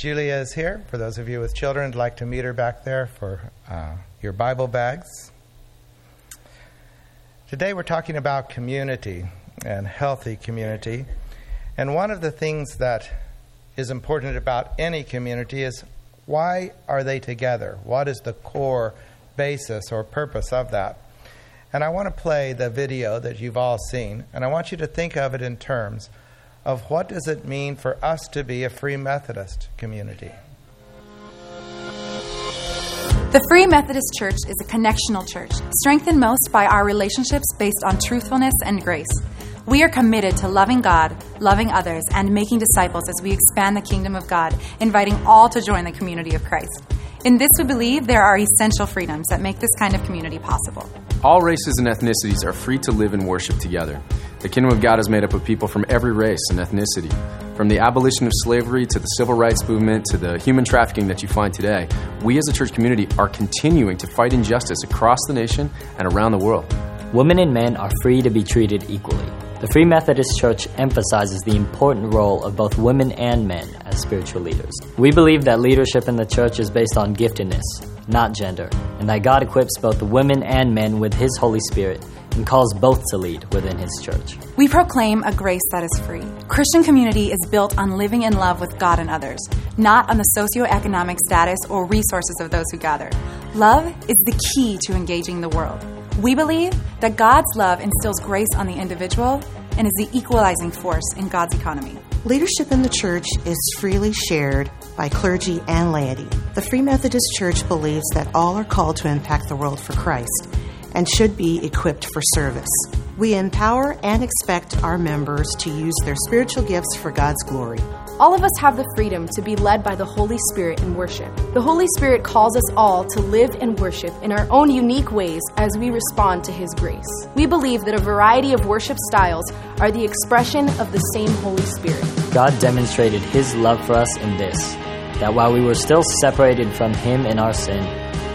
Julia is here. For those of you with children, I'd like to meet her back there for uh, your Bible bags. Today we're talking about community and healthy community. And one of the things that is important about any community is why are they together? What is the core basis or purpose of that? And I want to play the video that you've all seen, and I want you to think of it in terms of what does it mean for us to be a Free Methodist community. The Free Methodist Church is a connectional church, strengthened most by our relationships based on truthfulness and grace. We are committed to loving God, loving others, and making disciples as we expand the kingdom of God, inviting all to join the community of Christ. In this, we believe there are essential freedoms that make this kind of community possible. All races and ethnicities are free to live and worship together. The kingdom of God is made up of people from every race and ethnicity. From the abolition of slavery to the civil rights movement to the human trafficking that you find today, we as a church community are continuing to fight injustice across the nation and around the world. Women and men are free to be treated equally. The Free Methodist Church emphasizes the important role of both women and men as spiritual leaders. We believe that leadership in the church is based on giftedness, not gender, and that God equips both the women and men with His Holy Spirit and calls both to lead within His church. We proclaim a grace that is free. Christian community is built on living in love with God and others, not on the socioeconomic status or resources of those who gather. Love is the key to engaging the world. We believe that God's love instills grace on the individual and is the equalizing force in God's economy. Leadership in the church is freely shared by clergy and laity. The Free Methodist Church believes that all are called to impact the world for Christ and should be equipped for service. We empower and expect our members to use their spiritual gifts for God's glory. All of us have the freedom to be led by the Holy Spirit in worship. The Holy Spirit calls us all to live and worship in our own unique ways as we respond to His grace. We believe that a variety of worship styles are the expression of the same Holy Spirit. God demonstrated His love for us in this that while we were still separated from Him in our sin,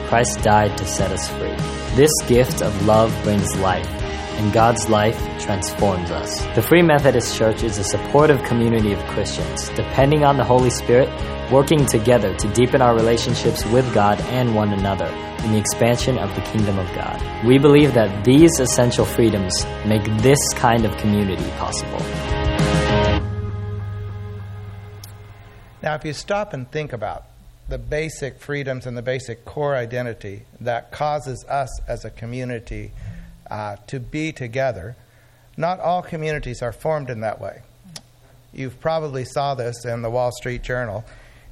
Christ died to set us free. This gift of love brings life and God's life transforms us. The Free Methodist Church is a supportive community of Christians, depending on the Holy Spirit, working together to deepen our relationships with God and one another in the expansion of the kingdom of God. We believe that these essential freedoms make this kind of community possible. Now, if you stop and think about the basic freedoms and the basic core identity that causes us as a community uh, to be together. Not all communities are formed in that way. You've probably saw this in the Wall Street Journal.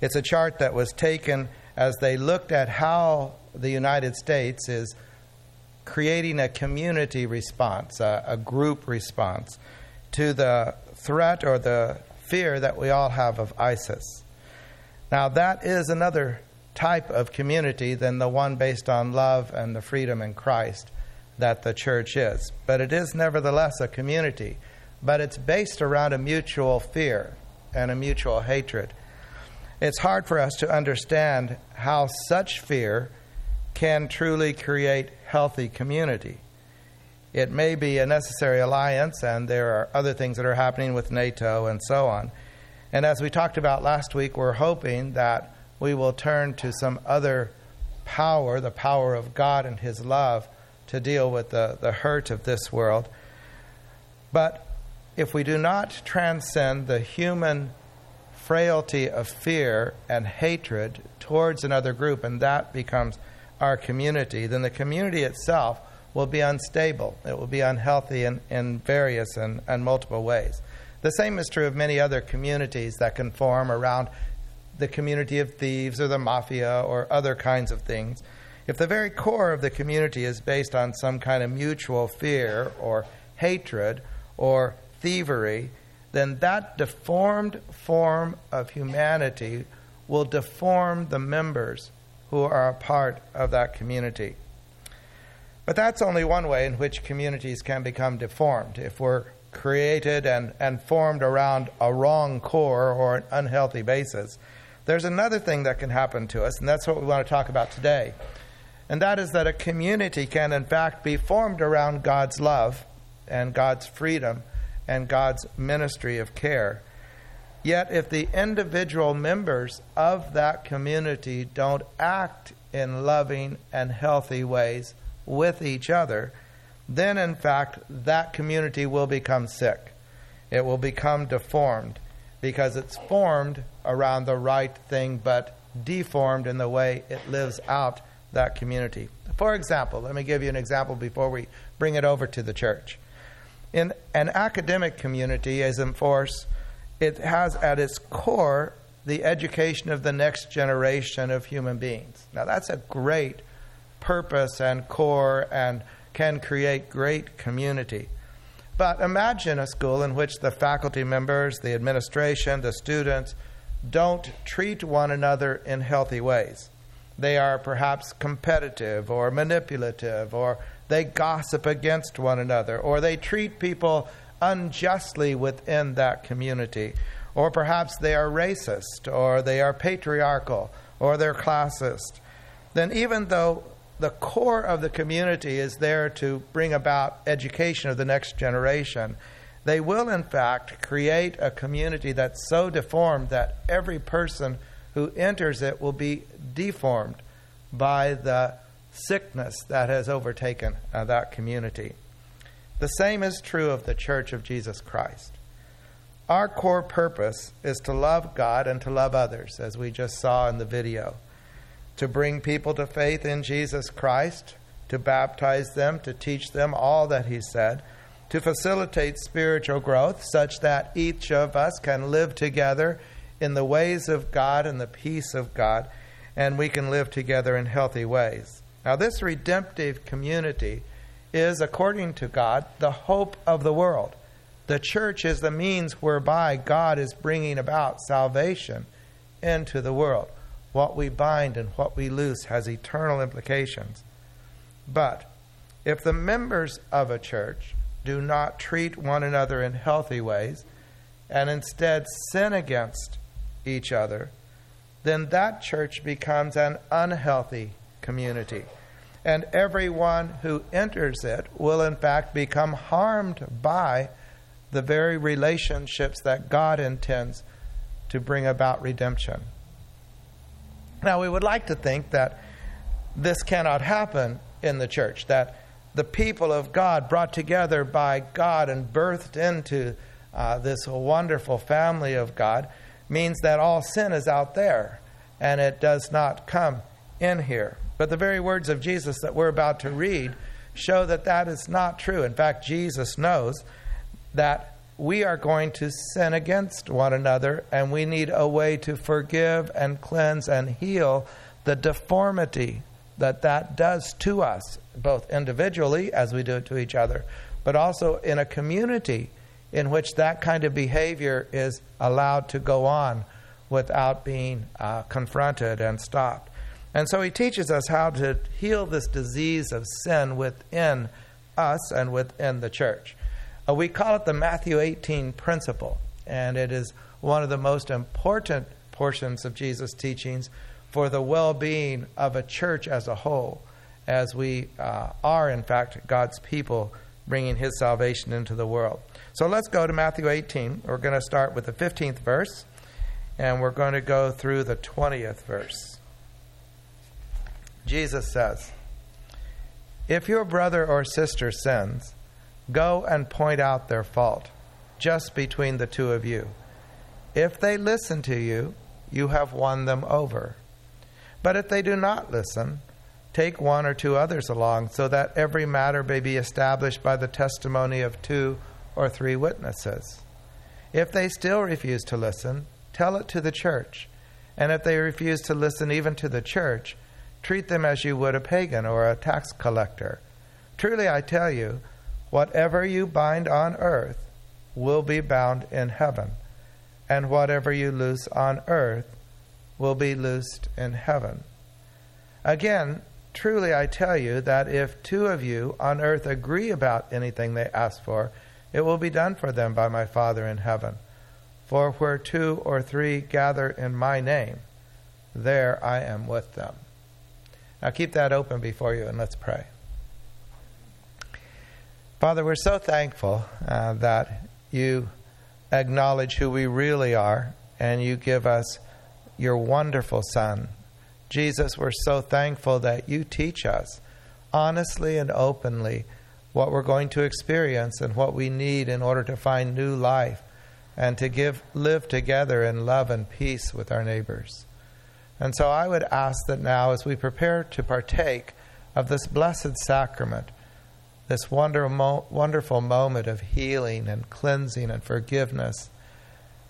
It's a chart that was taken as they looked at how the United States is creating a community response, a, a group response to the threat or the fear that we all have of ISIS. Now, that is another type of community than the one based on love and the freedom in Christ that the church is. But it is nevertheless a community. But it's based around a mutual fear and a mutual hatred. It's hard for us to understand how such fear can truly create healthy community. It may be a necessary alliance, and there are other things that are happening with NATO and so on. And as we talked about last week, we're hoping that we will turn to some other power, the power of God and His love, to deal with the, the hurt of this world. But if we do not transcend the human frailty of fear and hatred towards another group, and that becomes our community, then the community itself will be unstable. It will be unhealthy in, in various and, and multiple ways. The same is true of many other communities that can form around the community of thieves or the mafia or other kinds of things. If the very core of the community is based on some kind of mutual fear or hatred or thievery, then that deformed form of humanity will deform the members who are a part of that community. But that's only one way in which communities can become deformed. If we're created and, and formed around a wrong core or an unhealthy basis, there's another thing that can happen to us, and that's what we want to talk about today and that is that a community can, in fact, be formed around God's love and God's freedom and God's ministry of care. Yet, if the individual members of that community don't act in loving and healthy ways with each other, then in fact that community will become sick. It will become deformed because it's formed around the right thing but deformed in the way it lives out that community. For example, let me give you an example before we bring it over to the church. In an academic community, as in force, it has at its core the education of the next generation of human beings. Now, that's a great purpose and core and can create great community. But imagine a school in which the faculty members, the administration, the students don't treat one another in healthy ways. They are perhaps competitive or manipulative, or they gossip against one another, or they treat people unjustly within that community. Or perhaps they are racist, or they are patriarchal, or they're classist. Then, even though the core of the community is there to bring about education of the next generation, they will, in fact, create a community that's so deformed that every person who enters it will be deformed by the sickness that has overtaken uh, that community. The same is true of the Church of Jesus Christ. Our core purpose is to love God and to love others, as we just saw in the video, to bring people to faith in Jesus Christ, to baptize them, to teach them all that He said, to facilitate spiritual growth such that each of us can live together in the ways of God and the peace of God, and we can live together in healthy ways. Now, this redemptive community is, according to God, the hope of the world. The church is the means whereby God is bringing about salvation into the world. What we bind and what we loose has eternal implications. But if the members of a church do not treat one another in healthy ways and instead sin against each other, then that church becomes an unhealthy community and everyone who enters it will, in fact, become harmed by the very relationships that God intends to bring about redemption. Now, we would like to think that this cannot happen in the church, that the people of God, brought together by God and birthed into uh, this wonderful family of God, means that all sin is out there and it does not come in here. But the very words of Jesus that we're about to read show that that is not true. In fact, Jesus knows that we are going to sin against one another, and we need a way to forgive and cleanse and heal the deformity that that does to us, both individually as we do it to each other, but also in a community in which that kind of behavior is allowed to go on without being uh, confronted and stopped. And so he teaches us how to heal this disease of sin within us and within the church. Uh, we call it the Matthew 18 principle, and it is one of the most important portions of Jesus' teachings for the well being of a church as a whole, as we uh, are, in fact, God's people bringing his salvation into the world. So let's go to Matthew 18. We're going to start with the 15th verse, and we're going to go through the 20th verse. Jesus says, If your brother or sister sins, go and point out their fault, just between the two of you. If they listen to you, you have won them over. But if they do not listen, take one or two others along, so that every matter may be established by the testimony of two or three witnesses. If they still refuse to listen, tell it to the church. And if they refuse to listen even to the church, treat them as you would a pagan or a tax collector. Truly I tell you, whatever you bind on earth will be bound in heaven, and whatever you loose on earth will be loosed in heaven. Again, truly I tell you that if two of you on earth agree about anything they ask for, it will be done for them by my Father in heaven. For where two or three gather in my name, there I am with them. Now keep that open before you and let's pray. Father, we're so thankful uh, that you acknowledge who we really are, and you give us your wonderful Son. Jesus, we're so thankful that you teach us honestly and openly what we're going to experience and what we need in order to find new life and to give live together in love and peace with our neighbors. And so I would ask that now as we prepare to partake of this blessed sacrament, this wonderful, wonderful moment of healing and cleansing and forgiveness,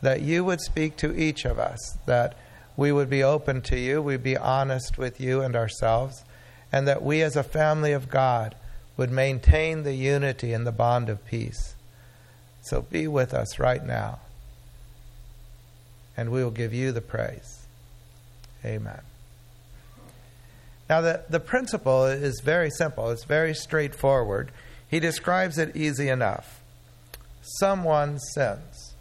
that you would speak to each of us, that we would be open to you, we'd be honest with you and ourselves, and that we as a family of God would maintain the unity and the bond of peace. So be with us right now, and we will give you the praise. Amen. Now, the, the principle is very simple, it's very straightforward. He describes it easy enough. Someone sins.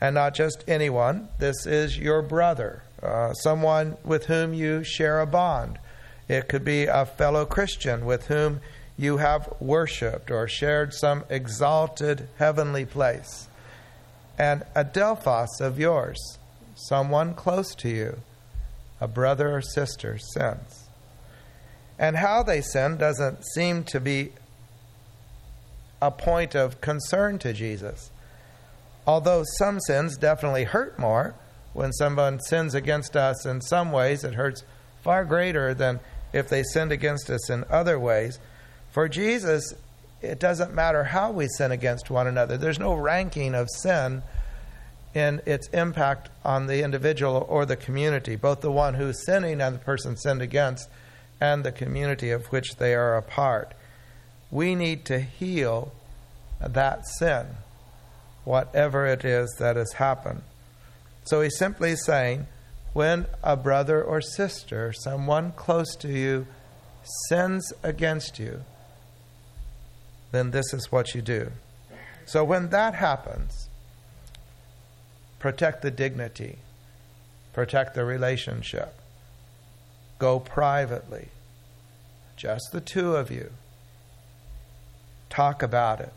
And not just anyone, this is your brother, uh, someone with whom you share a bond. It could be a fellow Christian with whom you have worshiped or shared some exalted heavenly place. And adelphos of yours, someone close to you a brother or sister sins. And how they sin doesn't seem to be a point of concern to Jesus. Although some sins definitely hurt more, when someone sins against us in some ways, it hurts far greater than if they sinned against us in other ways. For Jesus, it doesn't matter how we sin against one another, there's no ranking of sin in its impact on the individual or the community, both the one who's sinning and the person sinned against, and the community of which they are a part. We need to heal that sin, whatever it is that has happened. So he's simply saying, when a brother or sister, someone close to you, sins against you, then this is what you do. So when that happens, Protect the dignity. Protect the relationship. Go privately. Just the two of you. Talk about it.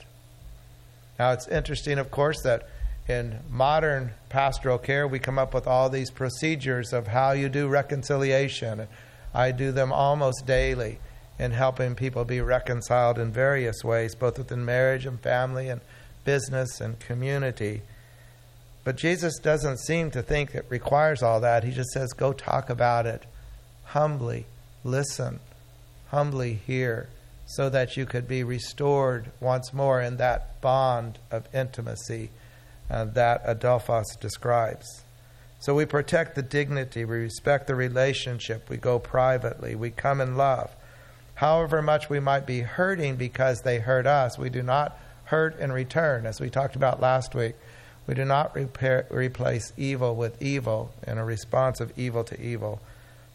Now, it's interesting, of course, that in modern pastoral care, we come up with all these procedures of how you do reconciliation. I do them almost daily in helping people be reconciled in various ways, both within marriage and family and business and community. But Jesus doesn't seem to think it requires all that. He just says, go talk about it humbly, listen, humbly hear, so that you could be restored once more in that bond of intimacy uh, that Adelphos describes. So we protect the dignity, we respect the relationship, we go privately, we come in love. However much we might be hurting because they hurt us, we do not hurt in return, as we talked about last week. We do not repair, replace evil with evil in a response of evil to evil,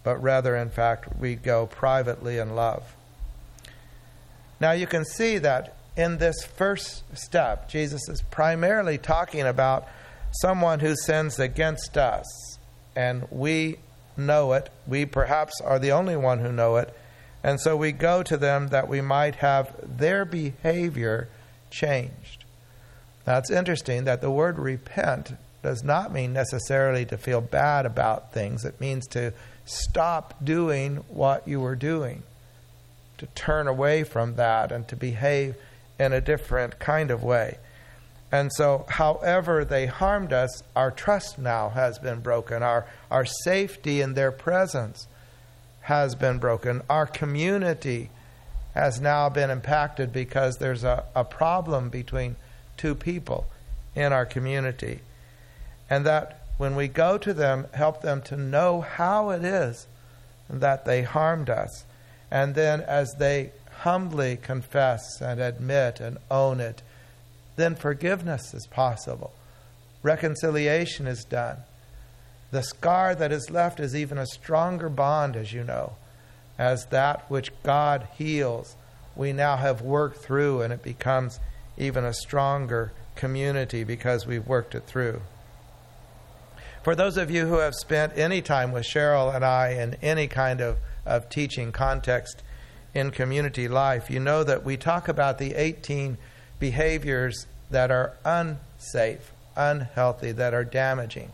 but rather, in fact, we go privately in love. Now, you can see that in this first step, Jesus is primarily talking about someone who sins against us, and we know it. We perhaps are the only one who know it. And so we go to them that we might have their behavior changed. Now it's interesting that the word repent does not mean necessarily to feel bad about things. It means to stop doing what you were doing, to turn away from that and to behave in a different kind of way. And so, however they harmed us, our trust now has been broken. Our, our safety in their presence has been broken. Our community has now been impacted because there's a, a problem between to people in our community. And that when we go to them, help them to know how it is that they harmed us. And then as they humbly confess and admit and own it, then forgiveness is possible. Reconciliation is done. The scar that is left is even a stronger bond, as you know, as that which God heals. We now have worked through, and it becomes even a stronger community because we've worked it through. For those of you who have spent any time with Cheryl and I in any kind of, of teaching context in community life, you know that we talk about the 18 behaviors that are unsafe, unhealthy, that are damaging.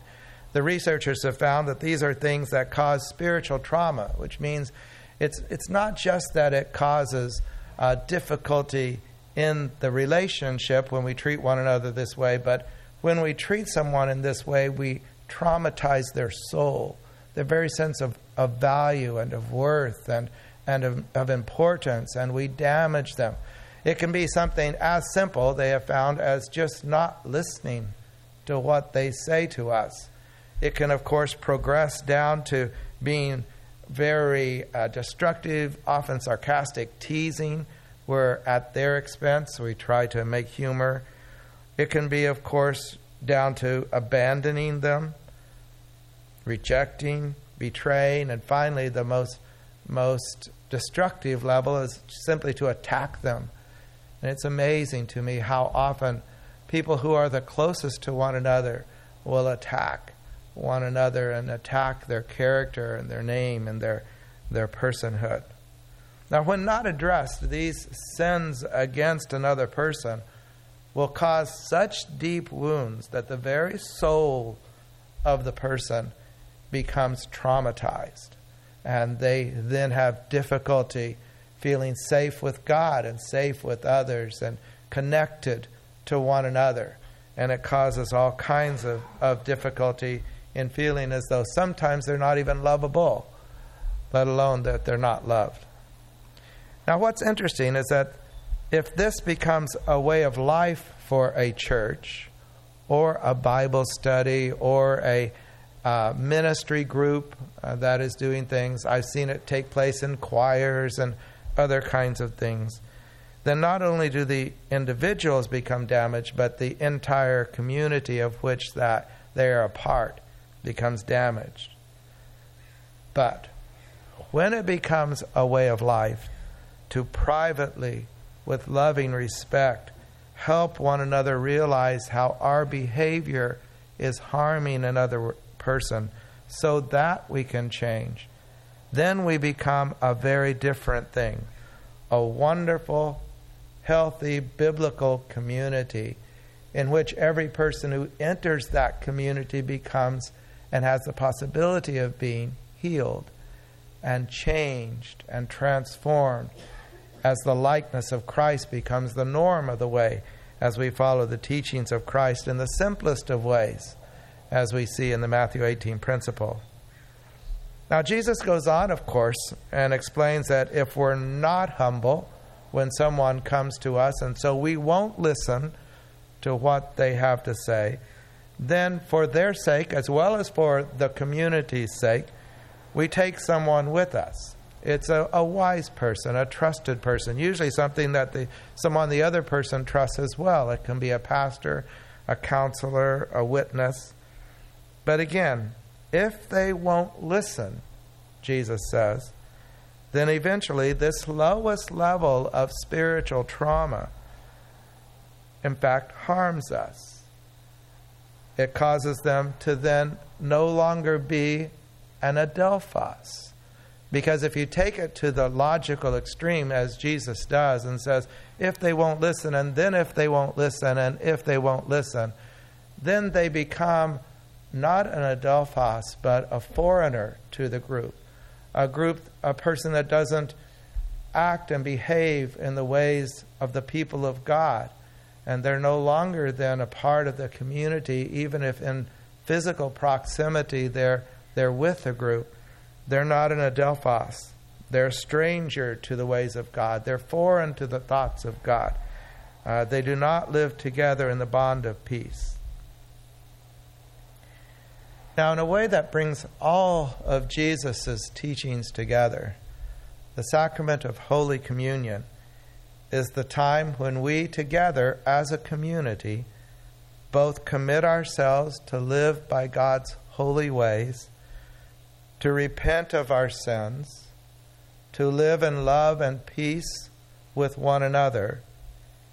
The researchers have found that these are things that cause spiritual trauma, which means it's, it's not just that it causes uh, difficulty in the relationship when we treat one another this way, but when we treat someone in this way, we traumatize their soul, their very sense of, of value and of worth and, and of, of importance, and we damage them. It can be something as simple, they have found, as just not listening to what they say to us. It can, of course, progress down to being very uh, destructive, often sarcastic teasing, where at their expense we try to make humor. It can be, of course, down to abandoning them, rejecting, betraying, and finally, the most, most destructive level is simply to attack them. And it's amazing to me how often people who are the closest to one another will attack one another and attack their character and their name and their, their personhood. Now, when not addressed, these sins against another person will cause such deep wounds that the very soul of the person becomes traumatized. And they then have difficulty feeling safe with God and safe with others and connected to one another. And it causes all kinds of, of difficulty in feeling as though sometimes they're not even lovable, let alone that they're not loved. Now, what's interesting is that if this becomes a way of life for a church, or a Bible study, or a uh, ministry group uh, that is doing things, I've seen it take place in choirs and other kinds of things, then not only do the individuals become damaged, but the entire community of which that they are a part becomes damaged. But when it becomes a way of life to privately, with loving respect, help one another realize how our behavior is harming another person so that we can change, then we become a very different thing. A wonderful, healthy, biblical community in which every person who enters that community becomes and has the possibility of being healed and changed and transformed as the likeness of Christ becomes the norm of the way as we follow the teachings of Christ in the simplest of ways, as we see in the Matthew 18 principle. Now, Jesus goes on, of course, and explains that if we're not humble when someone comes to us, and so we won't listen to what they have to say, then for their sake, as well as for the community's sake, we take someone with us. It's a, a wise person, a trusted person, usually something that the, someone the other person trusts as well. It can be a pastor, a counselor, a witness. But again, if they won't listen, Jesus says, then eventually this lowest level of spiritual trauma, in fact, harms us it causes them to then no longer be an adelphos. Because if you take it to the logical extreme, as Jesus does, and says, if they won't listen, and then if they won't listen, and if they won't listen, then they become not an adelphos, but a foreigner to the group. A group, a person that doesn't act and behave in the ways of the people of God and they're no longer then a part of the community, even if in physical proximity they're, they're with the group. They're not an adelphos. They're a stranger to the ways of God. They're foreign to the thoughts of God. Uh, they do not live together in the bond of peace. Now, in a way that brings all of Jesus' teachings together, the sacrament of Holy Communion is the time when we together as a community both commit ourselves to live by God's holy ways, to repent of our sins, to live in love and peace with one another,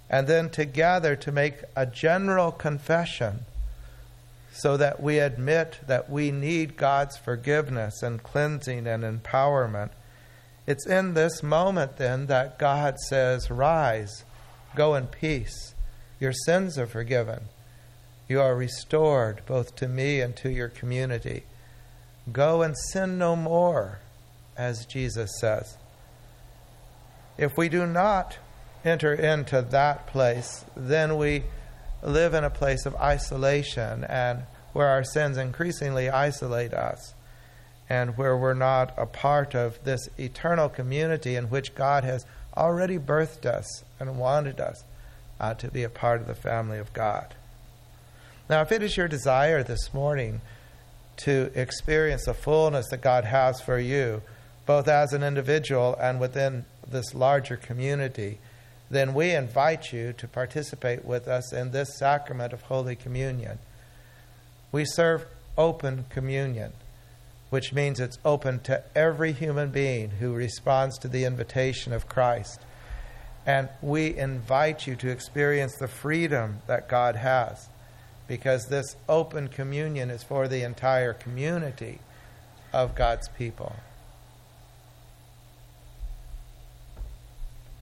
and then together to make a general confession so that we admit that we need God's forgiveness and cleansing and empowerment it's in this moment then that God says, Rise, go in peace, Your sins are forgiven. You are restored both to me and to your community. Go and sin no more, as Jesus says. If we do not enter into that place, then we live in a place of isolation and where our sins increasingly isolate us and where we're not a part of this eternal community in which God has already birthed us and wanted us uh, to be a part of the family of God. Now, if it is your desire this morning to experience the fullness that God has for you, both as an individual and within this larger community, then we invite you to participate with us in this sacrament of Holy Communion. We serve open communion which means it's open to every human being who responds to the invitation of Christ. And we invite you to experience the freedom that God has because this open communion is for the entire community of God's people.